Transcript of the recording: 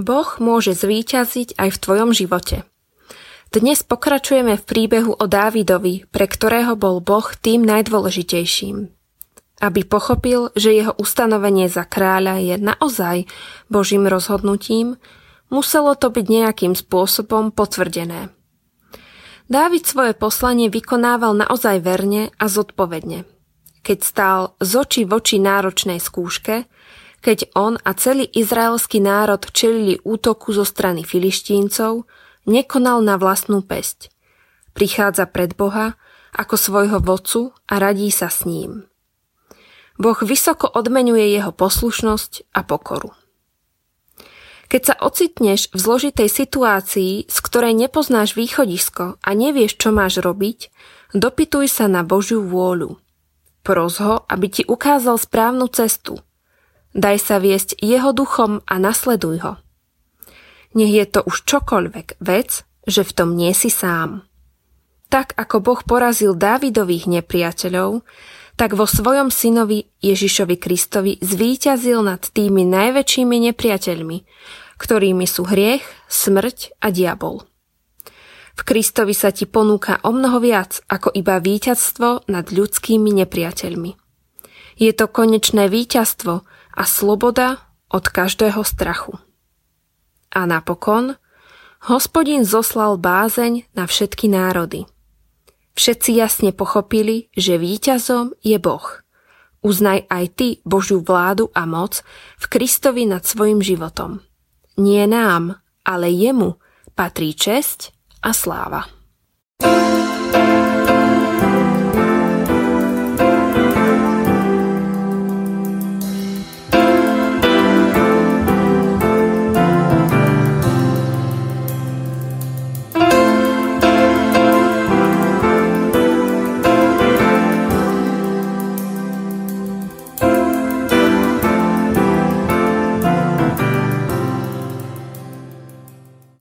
Boh môže zvíťaziť aj v tvojom živote. Dnes pokračujeme v príbehu o Dávidovi, pre ktorého bol Boh tým najdôležitejším. Aby pochopil, že jeho ustanovenie za kráľa je naozaj Božím rozhodnutím, muselo to byť nejakým spôsobom potvrdené. Dávid svoje poslanie vykonával naozaj verne a zodpovedne. Keď stál z očí voči náročnej skúške, keď on a celý izraelský národ čelili útoku zo strany filištíncov, nekonal na vlastnú pesť. Prichádza pred Boha ako svojho vodcu a radí sa s ním. Boh vysoko odmenuje jeho poslušnosť a pokoru. Keď sa ocitneš v zložitej situácii, z ktorej nepoznáš východisko a nevieš, čo máš robiť, dopytuj sa na Božiu vôľu. Pros ho, aby ti ukázal správnu cestu. Daj sa viesť jeho duchom a nasleduj ho. Nech je to už čokoľvek vec, že v tom nie si sám. Tak ako Boh porazil Dávidových nepriateľov, tak vo svojom synovi Ježišovi Kristovi zvíťazil nad tými najväčšími nepriateľmi, ktorými sú hriech, smrť a diabol. V Kristovi sa ti ponúka o mnoho viac ako iba víťazstvo nad ľudskými nepriateľmi. Je to konečné víťazstvo a sloboda od každého strachu. A napokon, hospodin zoslal bázeň na všetky národy. Všetci jasne pochopili, že víťazom je Boh. Uznaj aj ty Božiu vládu a moc v Kristovi nad svojim životom. Nie nám, ale jemu patrí česť a sláva.